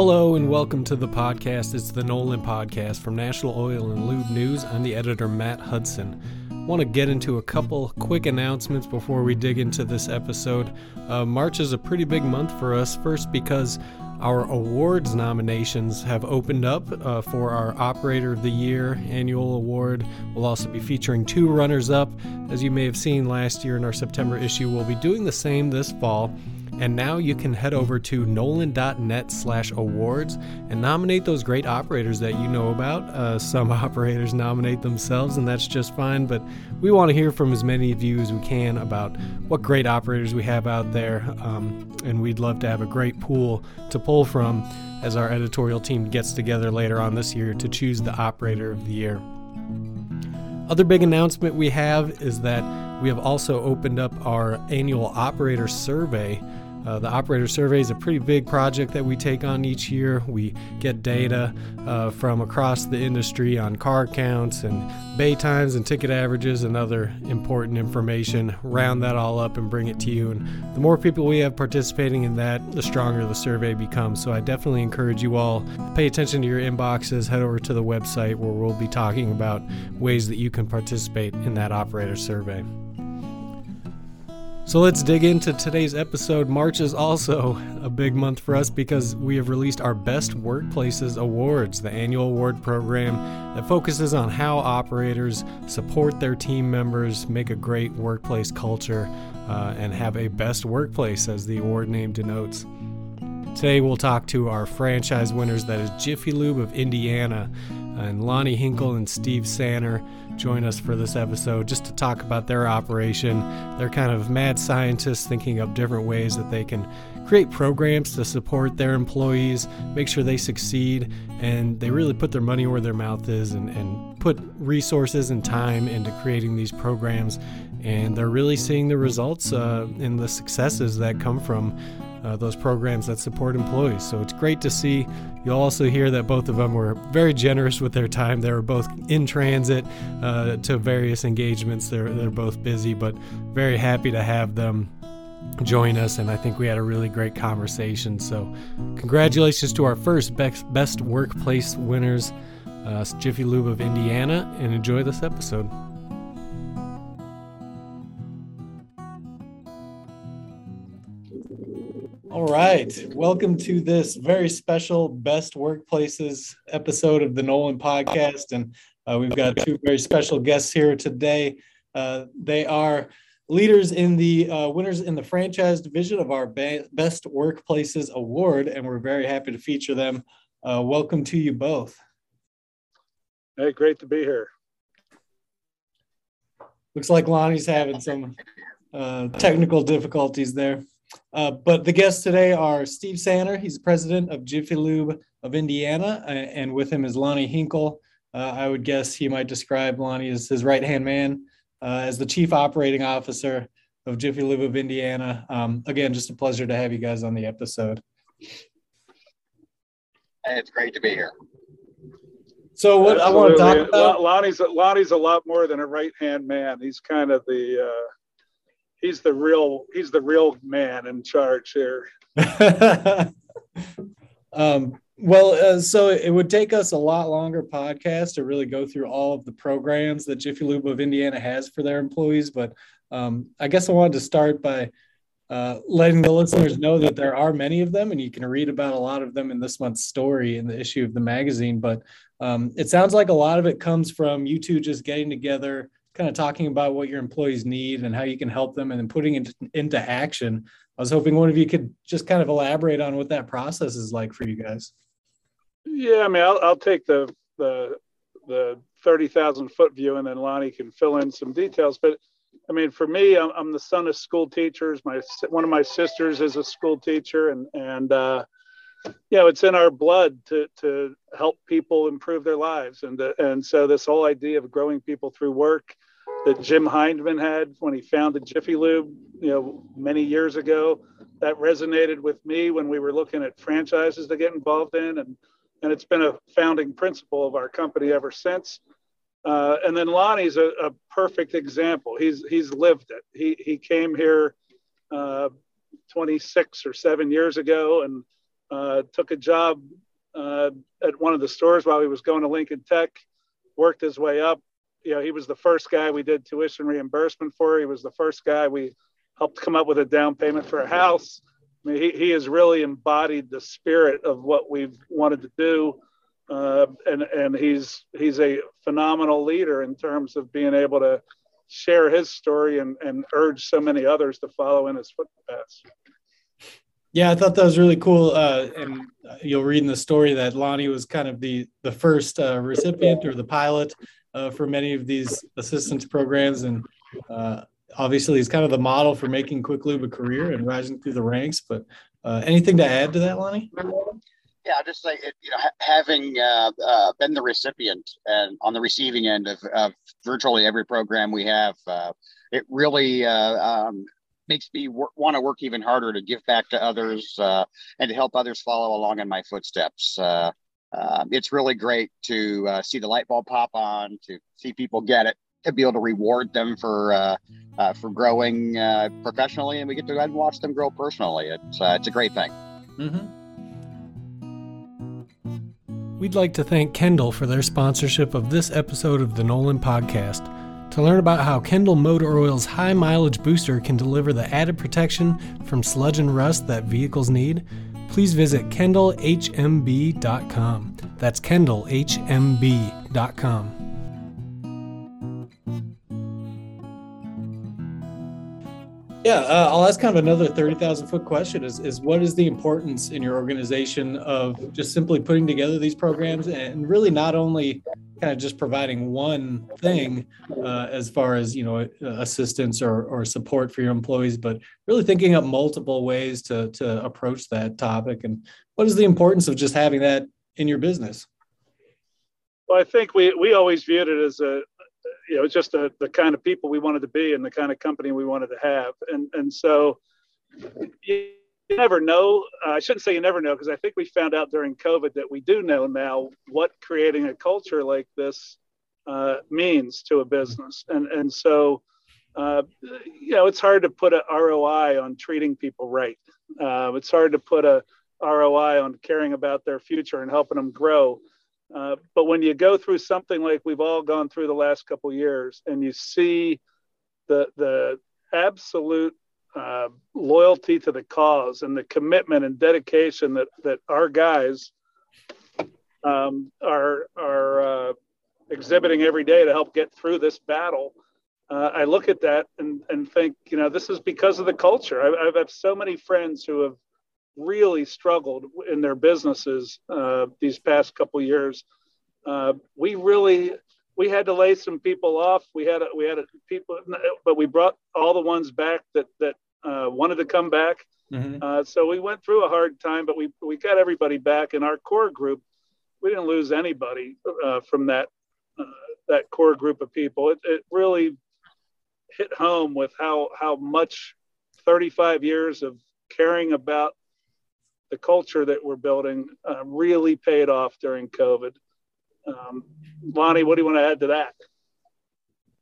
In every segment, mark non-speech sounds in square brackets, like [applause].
Hello and welcome to the podcast. It's the Nolan Podcast from National Oil and Lube News. I'm the editor, Matt Hudson. Want to get into a couple quick announcements before we dig into this episode. Uh, March is a pretty big month for us, first because our awards nominations have opened up uh, for our Operator of the Year annual award. We'll also be featuring two runners up. As you may have seen last year in our September issue, we'll be doing the same this fall. And now you can head over to nolan.net slash awards and nominate those great operators that you know about. Uh, some [laughs] operators nominate themselves, and that's just fine, but we want to hear from as many of you as we can about what great operators we have out there. Um, and we'd love to have a great pool to pull from as our editorial team gets together later on this year to choose the operator of the year. Other big announcement we have is that we have also opened up our annual operator survey uh, the operator survey is a pretty big project that we take on each year. We get data uh, from across the industry on car counts and bay times and ticket averages and other important information, round that all up and bring it to you. And the more people we have participating in that, the stronger the survey becomes. So I definitely encourage you all pay attention to your inboxes, head over to the website where we'll be talking about ways that you can participate in that operator survey. So let's dig into today's episode. March is also a big month for us because we have released our Best Workplaces Awards, the annual award program that focuses on how operators support their team members, make a great workplace culture, uh, and have a best workplace, as the award name denotes. Today we'll talk to our franchise winners, that is Jiffy Lube of Indiana, and Lonnie Hinkle and Steve Sanner join us for this episode just to talk about their operation. They're kind of mad scientists thinking up different ways that they can create programs to support their employees, make sure they succeed, and they really put their money where their mouth is and, and put resources and time into creating these programs. And they're really seeing the results uh, and the successes that come from uh, those programs that support employees. So it's great to see. You'll also hear that both of them were very generous with their time. They were both in transit uh, to various engagements. They're, they're both busy, but very happy to have them join us. And I think we had a really great conversation. So, congratulations to our first best, best workplace winners, uh, Jiffy Lube of Indiana, and enjoy this episode. All right. Welcome to this very special Best Workplaces episode of the Nolan podcast. And uh, we've got two very special guests here today. Uh, they are leaders in the uh, winners in the franchise division of our ba- Best Workplaces Award. And we're very happy to feature them. Uh, welcome to you both. Hey, great to be here. Looks like Lonnie's having some uh, technical difficulties there. Uh, but the guests today are Steve Sanner. He's the president of Jiffy Lube of Indiana, uh, and with him is Lonnie Hinkle. Uh, I would guess he might describe Lonnie as his right hand man, uh, as the chief operating officer of Jiffy Lube of Indiana. Um, again, just a pleasure to have you guys on the episode. It's great to be here. So what Absolutely. I want to talk about, Lonnie's Lonnie's a lot more than a right hand man. He's kind of the uh, he's the real he's the real man in charge here. [laughs] um, well, uh, so it would take us a lot longer podcast to really go through all of the programs that Jiffy Lube of Indiana has for their employees. But um, I guess I wanted to start by uh, letting the listeners know that there are many of them, and you can read about a lot of them in this month's story in the issue of the magazine. But um, it sounds like a lot of it comes from you two just getting together kind of talking about what your employees need and how you can help them and then putting it into action. I was hoping one of you could just kind of elaborate on what that process is like for you guys. Yeah, I mean, I'll, I'll take the, the, the 30,000 foot view and then Lonnie can fill in some details. But I mean, for me, I'm, I'm, the son of school teachers. My, one of my sisters is a school teacher and, and, uh, you know, it's in our blood to, to help people improve their lives. And, uh, and so this whole idea of growing people through work that Jim Hindman had when he founded Jiffy Lube, you know, many years ago, that resonated with me when we were looking at franchises to get involved in. And, and it's been a founding principle of our company ever since. Uh, and then Lonnie's a, a, perfect example. He's, he's lived it. He, he came here uh, 26 or seven years ago and uh, took a job uh, at one of the stores while he was going to Lincoln Tech, worked his way up. You know, he was the first guy we did tuition reimbursement for. He was the first guy we helped come up with a down payment for a house. I mean, he, he has really embodied the spirit of what we've wanted to do. Uh, and and he's he's a phenomenal leader in terms of being able to share his story and, and urge so many others to follow in his footsteps. Yeah, I thought that was really cool. Uh, and you'll read in the story that Lonnie was kind of the the first uh, recipient or the pilot uh, for many of these assistance programs, and uh, obviously he's kind of the model for making Quick Lube a career and rising through the ranks. But uh, anything to add to that, Lonnie? Yeah, I'll just say, it, you know, ha- having uh, uh, been the recipient and on the receiving end of, of virtually every program we have, uh, it really um, makes me want to work even harder to give back to others uh, and to help others follow along in my footsteps. Uh, Um, it's really great to uh, see the light bulb pop on, to see people get it, to be able to reward them for uh, uh, for growing professionally, and we get to go ahead and watch them grow personally. It's it's a great thing. Mm-hmm. We'd like to thank Kendall for their sponsorship of this episode of the Nolan Podcast. To learn about how Kendall Motor Oil's high mileage booster can deliver the added protection from sludge and rust that vehicles need, please visit kendallhmb.com. That's kendallhmb.com. Yeah, uh, I'll ask kind of another 30,000 foot question is, is what is the importance in your organization of just simply putting together these programs and really not only kind of just providing one thing uh, as far as, you know, assistance or, or support for your employees, but really thinking up multiple ways to, to approach that topic. And what is the importance of just having that in your business? Well, I think we, we always viewed it as a, you know, just a, the kind of people we wanted to be and the kind of company we wanted to have. And, and so you never know. Uh, I shouldn't say you never know, because I think we found out during COVID that we do know now what creating a culture like this uh, means to a business. And, and so, uh, you know, it's hard to put a ROI on treating people right. Uh, it's hard to put a ROI on caring about their future and helping them grow. Uh, but when you go through something like we've all gone through the last couple years, and you see the the absolute uh, loyalty to the cause and the commitment and dedication that that our guys um, are are uh, exhibiting every day to help get through this battle. Uh, I look at that and, and think, you know, this is because of the culture. I, I've had so many friends who have really struggled in their businesses uh, these past couple years. Uh, we really we had to lay some people off. We had a, we had a, people, but we brought all the ones back that that uh, wanted to come back. Mm-hmm. Uh, so we went through a hard time, but we we got everybody back in our core group. We didn't lose anybody uh, from that uh, that core group of people. It, it really hit home with how how much 35 years of caring about the culture that we're building uh, really paid off during COVID. Um, Lonnie, what do you want to add to that?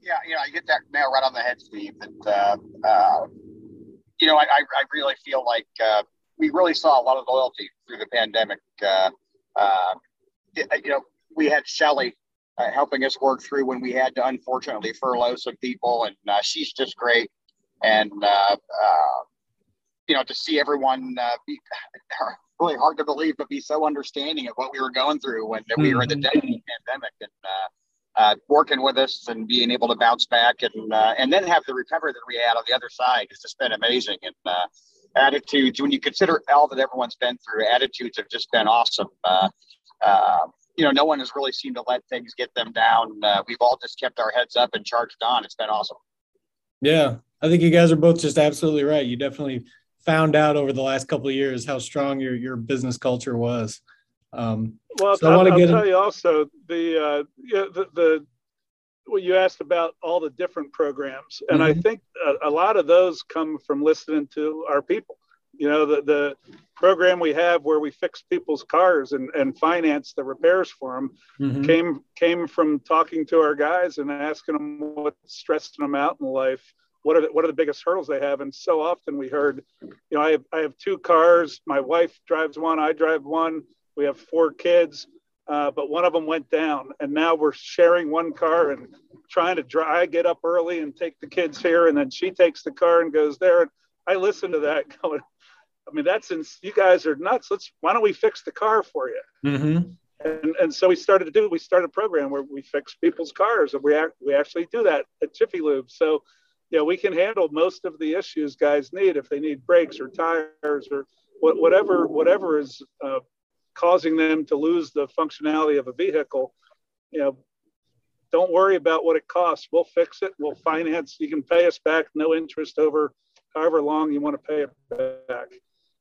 Yeah, you know, I get that nail right on the head, Steve. That uh, uh, you know, I, I really feel like uh, we really saw a lot of loyalty through the pandemic. Uh, uh, you know, we had Shelly uh, helping us work through when we had to unfortunately furlough some people, and uh, she's just great. And you know, to see everyone uh, be [sighs] really hard to believe, but be so understanding of what we were going through when mm-hmm. we were in the depth of the pandemic and uh, uh, working with us and being able to bounce back and uh, and then have the recovery that we had on the other side has just been amazing. And uh, attitudes, when you consider all that everyone's been through, attitudes have just been awesome. Uh, you know, no one has really seemed to let things get them down. we've all just kept our heads up and charged on. It's been awesome. Yeah, I think you guys are both just absolutely right. You definitely found out over the last couple of years how strong your your business culture was. Um, well, so I want to get. I'll tell you also the uh, yeah, the, the well, you asked about all the different programs, and mm-hmm. I think a, a, lot of those come from listening to our people. You know, the the program we have where we fix people's cars and, and finance the repairs for them mm-hmm. came came from talking to our guys and asking them what's stressing them out in life what are the, what are the biggest hurdles they have? And so often we heard, you know, I have I have two cars. My wife drives one. I drive one. We have four kids, uh, but one of them went down, and now we're sharing one car and trying to drive. I get up early and take the kids here, and then she takes the car and goes there. And I listen to that [laughs] going. I mean, that's in, you guys are nuts. Let's why don't we fix the car for you? Mm-hmm. And, and so we started to do we started a program where we fix people's cars and we act, we actually do that at Jiffy Lube. So you know we can handle most of the issues guys need if they need brakes or tires or whatever whatever is uh, causing them to lose the functionality of a vehicle. You know, don't worry about what it costs. We'll fix it. We'll finance. You can pay us back no interest over however long you want to pay it back.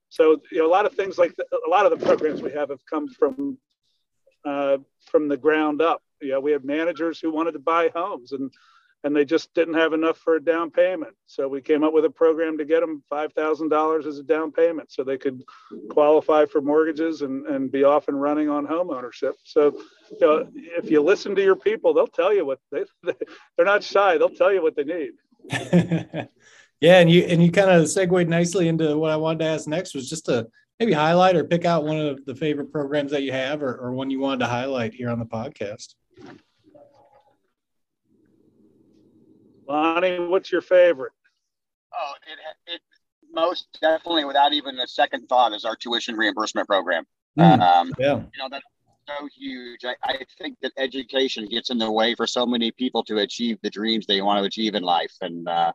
So you know a lot of things like the, a lot of the programs we have have come from uh, from the ground up. You know, we have managers who wanted to buy homes and and they just didn't have enough for a down payment. So we came up with a program to get them $5,000 as a down payment so they could qualify for mortgages and, and be off and running on home ownership. So you know, if you listen to your people, they'll tell you what they, [laughs] they're not shy. They'll tell you what they need. [laughs] yeah. And you, and you kind of segued nicely into what I wanted to ask next was just to maybe highlight or pick out one of the favorite programs that you have or, or one you wanted to highlight here on the podcast. Lonnie, what's your favorite? Oh, it, it most definitely, without even a second thought, is our tuition reimbursement program. Mm, um, yeah, you know that's so huge. I, I think that education gets in the way for so many people to achieve the dreams they want to achieve in life, and uh,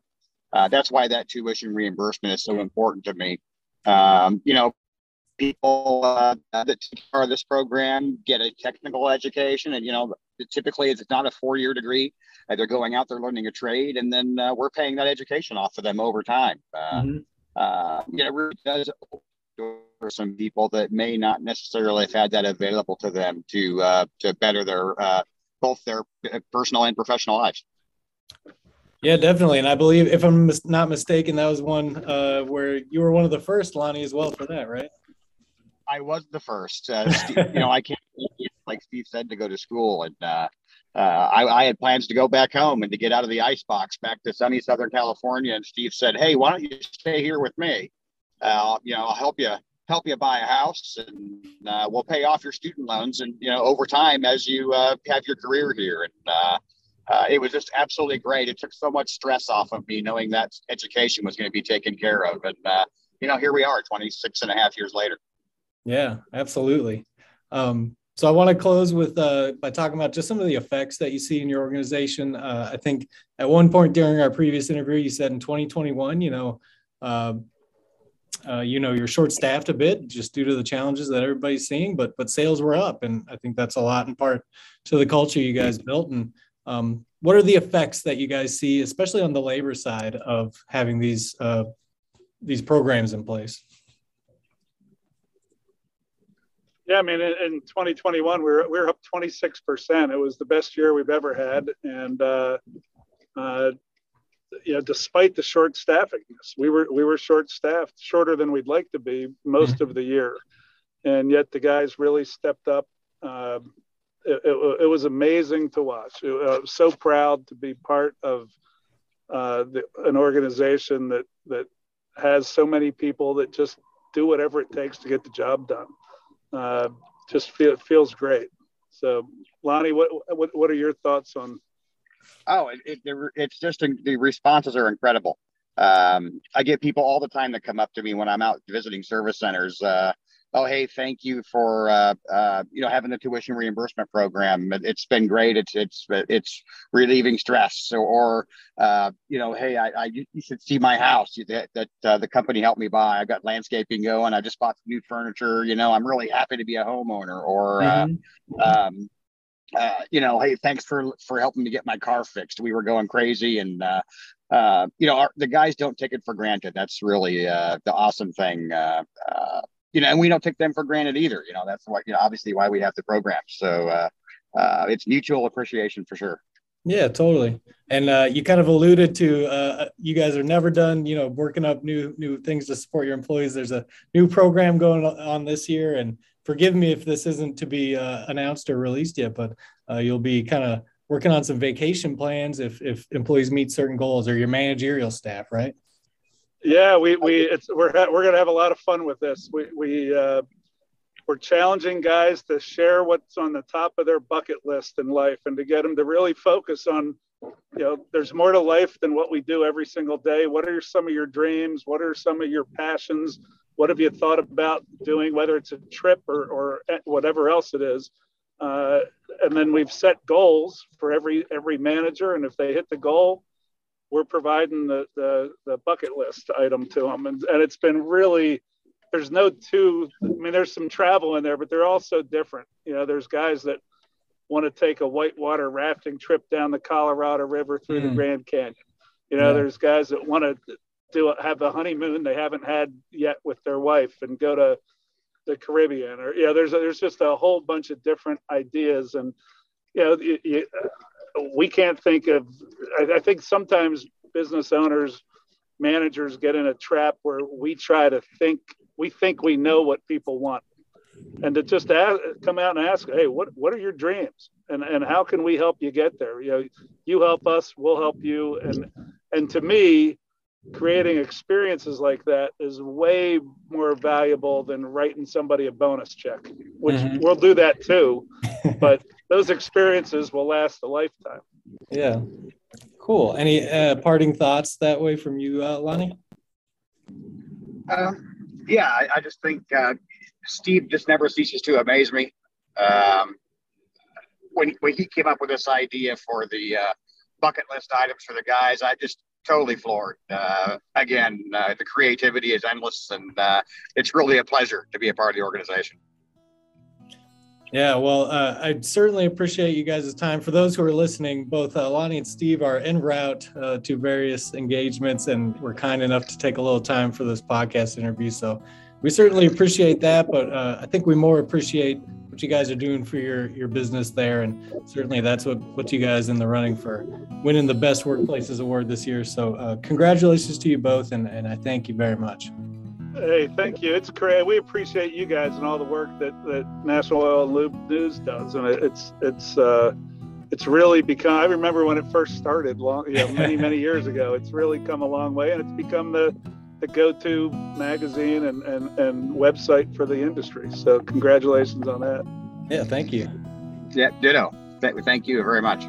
uh, that's why that tuition reimbursement is so important to me. Um, you know, people uh, that take part of this program get a technical education, and you know, typically it's not a four-year degree. Uh, they're going out, they're learning a trade, and then uh, we're paying that education off of them over time. Uh, mm-hmm. Uh, you know, it really does for some people that may not necessarily have had that available to them to uh, to better their both their personal and professional lives. Yeah, definitely. And I believe, if I'm not mistaken, that was one uh, where you were one of the first, Lonnie, as well for that, right? I was the first. Uh, you know, I can't, like Steve said, to go to school, and uh, uh, I, I, had plans to go back home and to get out of the ice box back to sunny Southern California. And Steve said, "Hey, why don't you stay here with me? Uh, you know, I'll help you help you buy a house, and uh, we'll pay off your student loans, and you know, over time as you uh, have your career here." And it was just absolutely great. It took so much stress off of me knowing that education was going to be taken care of, and you know, here we are, 26 and a half years later. Yeah, absolutely. Um, so I want to close with uh, by talking about just some of the effects that you see in your organization. Uh, I think at one point during our previous interview, you said in 2021, you know, uh, uh, you know, you're short staffed a bit just due to the challenges that everybody's seeing, but but sales were up, and I think that's a lot in part to the culture you guys built. And um, what are the effects that you guys see, especially on the labor side, of having these uh, these programs in place? Yeah, I mean, in, in 2021, we were we were up 26 percent. It was the best year we've ever had, and uh, uh, you know, despite the short staffing, we were we were short staffed, shorter than we'd like to be most mm-hmm. of the year, and yet the guys really stepped up. Uh, it, it, it, was amazing to watch. I was so proud to be part of uh, the, an organization that that has so many people that just do whatever it takes to get the job done uh, just feel, feels great. So, Lonnie, what, what what are your thoughts on? Oh, it, it, it's just the responses are incredible. Um, I get people all the time that come up to me when I'm out visiting service centers. Uh, oh hey thank you for uh, uh, you know having the tuition reimbursement program it, has been great it's it's it's relieving stress so, or uh, you know hey I, I, you should see my house that, that uh, the company helped me buy i've got landscaping going i just bought some new furniture you know i'm really happy to be a homeowner or uh, mm-hmm. um, uh, you know, hey, thanks for for helping me get my car fixed. We were going crazy, and uh, uh, you know, our, the guys don't take it for granted. That's really uh, the awesome thing. You know, and we don't take them for granted either. You know, that's why, you know, obviously why we have the program. So uh, uh, it's mutual appreciation for sure. Yeah, totally. And uh, you kind of alluded to uh, you guys are never done, you know, working up new new things to support your employees. There's a new program going on this year, and forgive me if this isn't to be uh, announced or released yet, but uh, you'll be kind of working on some vacation plans if if employees meet certain goals or your managerial staff, right? Yeah, we we it's we're we're gonna have a lot of fun with this. We we uh, we're challenging guys to share what's on the top of their bucket list in life and to get them to really focus on you know there's more to life than what we do every single day. What are some of your dreams? What are some of your passions? What have you thought about doing whether it's a trip or, or whatever else it is? Uh, and then we've set goals for every every manager and if they hit the goal we're providing the the, the bucket list item to them and, and it's been really there's no two i mean there's some travel in there but they're all so different. You know there's guys that want to take a whitewater rafting trip down the colorado river through mm. the grand canyon. You know yeah. there's guys that want to do have a honeymoon they haven't had yet with their wife and go to the Caribbean. Or yeah there's there's just a whole bunch of different ideas. And you know you, you, we can't think of I, I think sometimes business owners managers get in a trap where we try to think we think we know what people want. And to just ask, come out and ask hey what what are your dreams? And and how can we help you get there? You know you help us we'll help you. And and to me creating experiences like that is way more valuable than writing somebody a bonus check which mm-hmm. we'll do that too. [laughs] But those experiences will last a lifetime. Yeah. Cool. Any uh, parting thoughts that way from you uh, lonnie? Uh, yeah I, I, just think uh, steve just never ceases to amaze me. Um, when, when he came up with this idea for the uh, bucket list items for the guys i just totally floored. Uh, again, uh, the creativity is endless, and uh, it's really a pleasure to be a part of the organization. Yeah, well, uh, I certainly appreciate you guys' time. For those who are listening, both uh, Lonnie and Steve are en route uh, to various engagements, and we're kind enough to take a little time for this podcast interview. So we certainly appreciate that, but I think we more appreciate what you guys are doing for your your business there, and certainly that's what what you guys in the running for winning the best workplaces award this year. So uh, congratulations to you both, and and I thank you very much. Hey, thank you. It's great. We appreciate you guys and all the work that that National Oil and Lube News does, and it's it's. Uh, it's really become. I remember when it first started, long, you know, many many years ago. It's really come a long way, and it's become the the go-to magazine and, and, and website for the industry. So congratulations on that. Yeah, thank you. Yeah, ditto. Thank you very much.